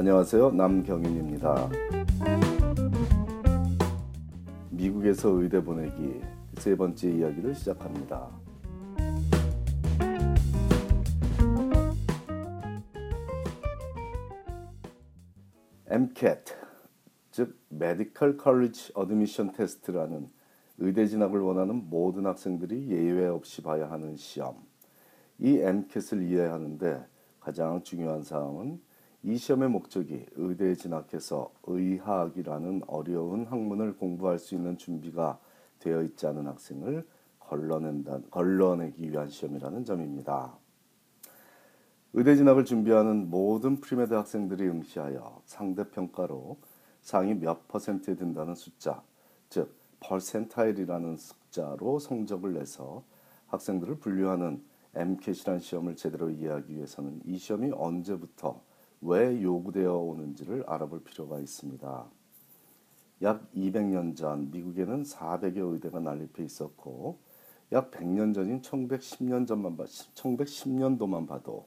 안녕하세요. 남경윤입니다. 미국에서 의대 보내기 세 번째 이야기를 시작합니다. MCAT, 즉 Medical College Admission Test라는 의대 진학을 원하는 모든 학생들이 예외 없이 봐야 하는 시험. 이 MCAT을 이해하는데 가장 중요한 사항은 이 시험의 목적이 의대에 진학해서 의학이라는 어려운 학문을 공부할 수 있는 준비가 되어 있지 않은 학생을 걸러낸다, 걸러내기 위한 시험이라는 점입니다. 의대 진학을 준비하는 모든 pre-med 학생들이 응시하여 상대 평가로 상위 몇 퍼센트에 든다는 숫자, 즉 percentile이라는 숫자로 성적을 내서 학생들을 분류하는 MCAT이라는 시험을 제대로 이해하기 위해서는 이 시험이 언제부터 왜 요구되어 오는지를 알아볼 필요가 있습니다. 약 200년 전 미국에는 400여 의대가 난립해 있었고 약 100년 전인 1910년 전만 1910년도만 봐도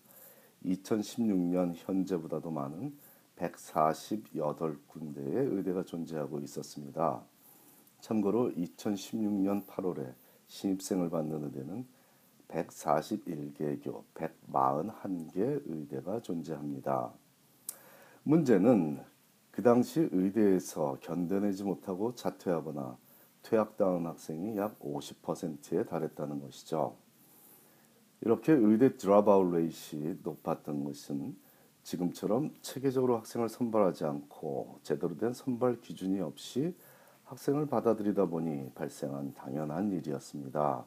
2016년 현재보다도 많은 148군데의 의대가 존재하고 있었습니다. 참고로 2016년 8월에 신입생을 받는 의대는 141개 교 141개 의대가 존재합니다. 문제는 그 당시 의대에서 견뎌내지 못하고 자퇴하거나 퇴학당한 학생이 약 50%에 달했다는 것이죠. 이렇게 의대 dropout rate이 높았던 것은 지금처럼 체계적으로 학생을 선발하지 않고 제대로 된 선발 기준이 없이 학생을 받아들이다 보니 발생한 당연한 일이었습니다.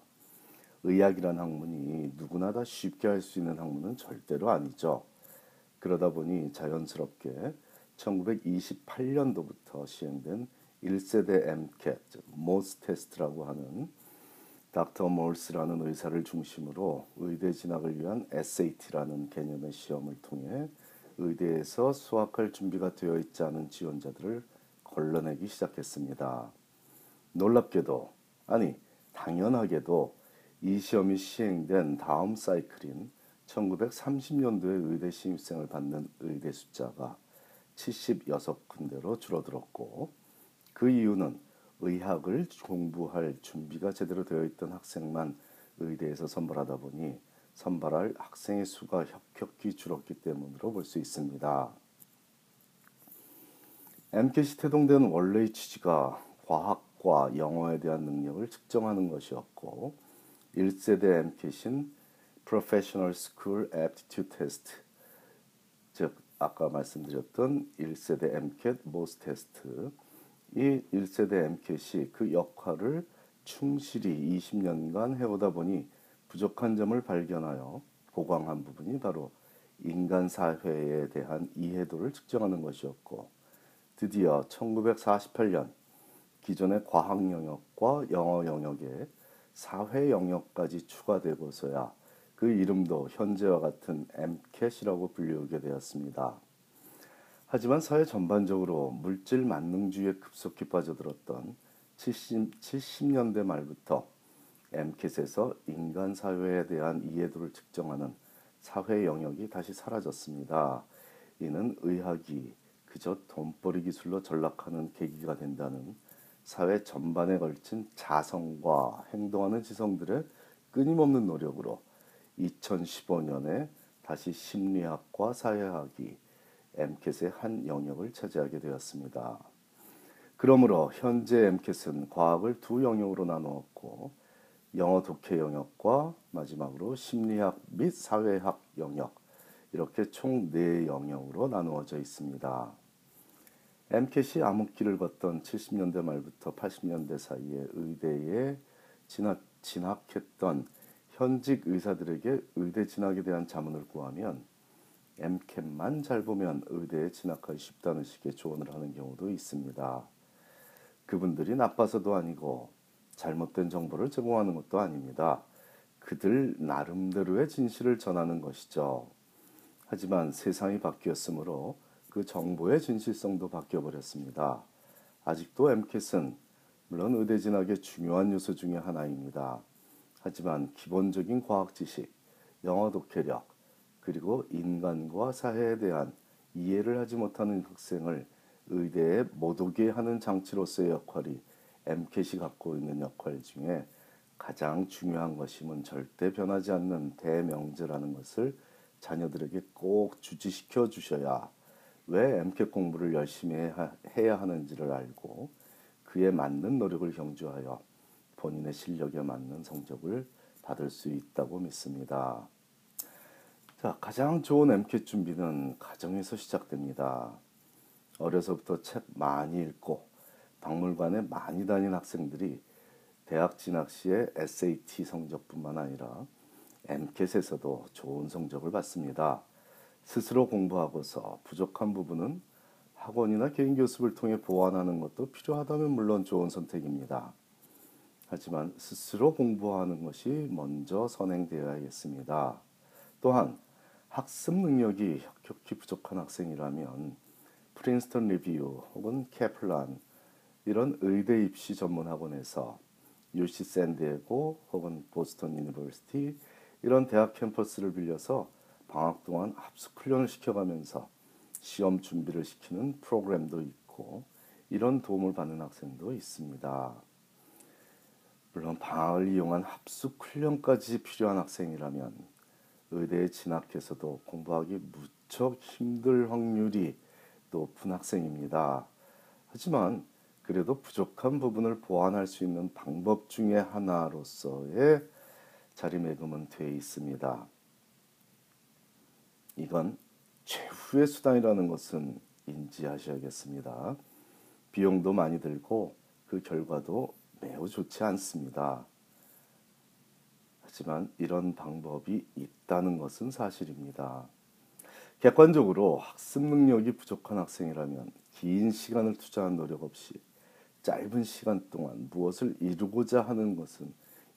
의학이란 학문이 누구나 다 쉽게 할 수 있는 학문은 절대로 아니죠. 그러다 보니 자연스럽게 1928년도부터 시행된 1세대 MCAT, 모스 테스트라고 하는 닥터 몰스라는 의사를 중심으로 의대 진학을 위한 SAT라는 개념의 시험을 통해 의대에서 수학할 준비가 되어 있지 않은 지원자들을 걸러내기 시작했습니다. 놀랍게도 아니 당연하게도 이 시험이 시행된 다음 사이클인 1930년도에 의대 신입생을 받는 의대 숫자가 76군데로 줄어들었고 그 이유는 의학을 공부할 준비가 제대로 되어 있던 학생만 의대에서 선발하다 보니 선발할 학생의 수가 혁혁히 줄었기 때문으로 볼 수 있습니다. MCAT이 태동된 원래의 취지가 과학과 영어에 대한 능력을 측정하는 것이었고 1세대 MCAT인 Professional School Aptitude Test. 즉 아까 말씀드렸던 1세대 MCAT 모스 테스트. 이 1세대 MCAT이 그 역할을 충실히 20년간 해오다 보니 부족한 점을 발견하여 보강한 부분이 바로 인간 사회에 대한 이해도를 측정하는 것이었고 드디어 1948년 기존의 과학 영역과 영어 영역에 사회 영역까지 추가되고서야 그 이름도 현재와 같은 MCAT이라고 불리우게 되었습니다. 하지만 사회 전반적으로 물질 만능주의에 급속히 빠져들었던 70, 70년대 말부터 MCAT에서 인간 사회에 대한 이해도를 측정하는 사회 영역이 다시 사라졌습니다. 이는 의학이 그저 돈벌이 기술로 전락하는 계기가 된다는 사회 전반에 걸친 자성과 행동하는 지성들의 끊임없는 노력으로 2015년에 다시 심리학과 사회학이 MCAT의 한 영역을 차지하게 되었습니다. 그러므로 현재 MCAT은 과학을 두 영역으로 나누었고 영어 독해 영역과 마지막으로 심리학 및 사회학 영역 이렇게 총 네 영역으로 나누어져 있습니다. MCAT이 암흑기를 걷던 70년대 말부터 80년대 사이에 의대에 진학, 진학했던 현직 의사들에게 의대 진학에 대한 자문을 구하면 MCAT만 잘 보면 의대에 진학하기 쉽다는 식의 조언을 하는 경우도 있습니다. 그분들이 나빠서도 아니고 잘못된 정보를 제공하는 것도 아닙니다. 그들 나름대로의 진실을 전하는 것이죠. 하지만 세상이 바뀌었으므로 그 정보의 진실성도 바뀌어 버렸습니다. 아직도 MCAT은 물론 의대 진학의 중요한 요소 중의 하나입니다. 하지만 기본적인 과학 지식, 영어 독해력, 그리고 인간과 사회에 대한 이해를 하지 못하는 학생을 의대에 못 오게 하는 장치로서의 역할이 MCAT이 갖고 있는 역할 중에 가장 중요한 것임은 절대 변하지 않는 대명제라는 것을 자녀들에게 꼭 주지시켜 주셔야 왜 MCAT 공부를 열심히 해야 하는지를 알고 그에 맞는 노력을 경주하여 본인의 실력에 맞는 성적을 받을 수 있다고 믿습니다. 자, 가장 좋은 MCAT 준비는 가정에서 시작됩니다. 어려서부터 책 많이 읽고 박물관에 많이 다닌 학생들이 대학 진학 시에 SAT 성적뿐만 아니라 MCAT에서도 좋은 성적을 받습니다. 스스로 공부하고서 부족한 부분은 학원이나 개인 교습을 통해 보완하는 것도 필요하다면 물론 좋은 선택입니다. 하지만 스스로 공부하는 것이 먼저 선행되어야겠습니다. 또한 학습 능력이 혁혁히 부족한 학생이라면 Princeton Review 혹은 Kaplan 이런 의대 입시 전문 학원에서 UC San Diego 혹은 Boston University 이런 대학 캠퍼스를 빌려서 방학 동안 합숙 훈련을 시켜가면서 시험 준비를 시키는 프로그램도 있고 이런 도움을 받는 학생도 있습니다. 물론 방학을 이용한 합숙 훈련까지 필요한 학생이라면 의대에 진학해서도 공부하기 무척 힘들 확률이 높은 학생입니다. 하지만 그래도 부족한 부분을 보완할 수 있는 방법 중의 하나로서의 자리매김은 되어 있습니다. 이건 최후의 수단이라는 것은 인지하셔야겠습니다. 비용도 많이 들고 그 결과도 매우 좋지 않습니다. 하지만 이런 방법이 있다는 것은 사실입니다. 객관적으로 학습 능력이 부족한 학생이라면 긴 시간을 투자한 노력 없이 짧은 시간 동안 무엇을 이루고자 하는 것은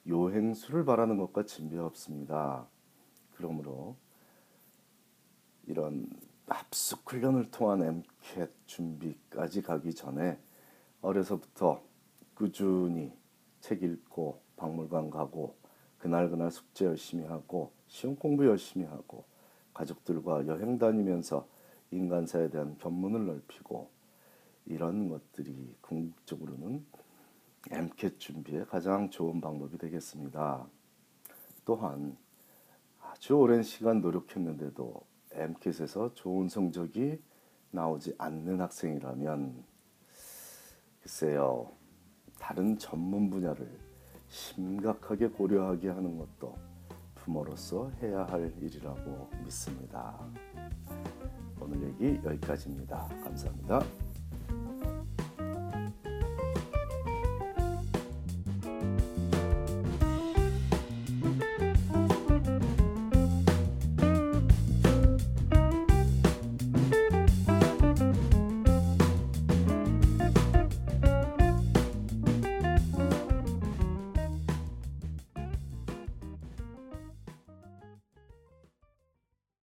요행수를 바라는 것과 진배 없습니다. 그러므로 이런 합숙 훈련을 통한 MCAT 준비까지 가기 전에 어려서부터 꾸준히 책 읽고 박물관 가고 그날그날 숙제 열심히 하고 시험 공부 열심히 하고 가족들과 여행 다니면서 인간사에 대한 견문을 넓히고 이런 것들이 궁극적으로는 MCAT 준비에 가장 좋은 방법이 되겠습니다. 또한 아주 오랜 시간 노력했는데도 MCAT에서 좋은 성적이 나오지 않는 학생이라면 글쎄요 다른 전문 분야를 심각하게 고려하게 하는 것도 부모로서 해야 할 일이라고 믿습니다. 오늘 얘기 여기까지입니다. 감사합니다.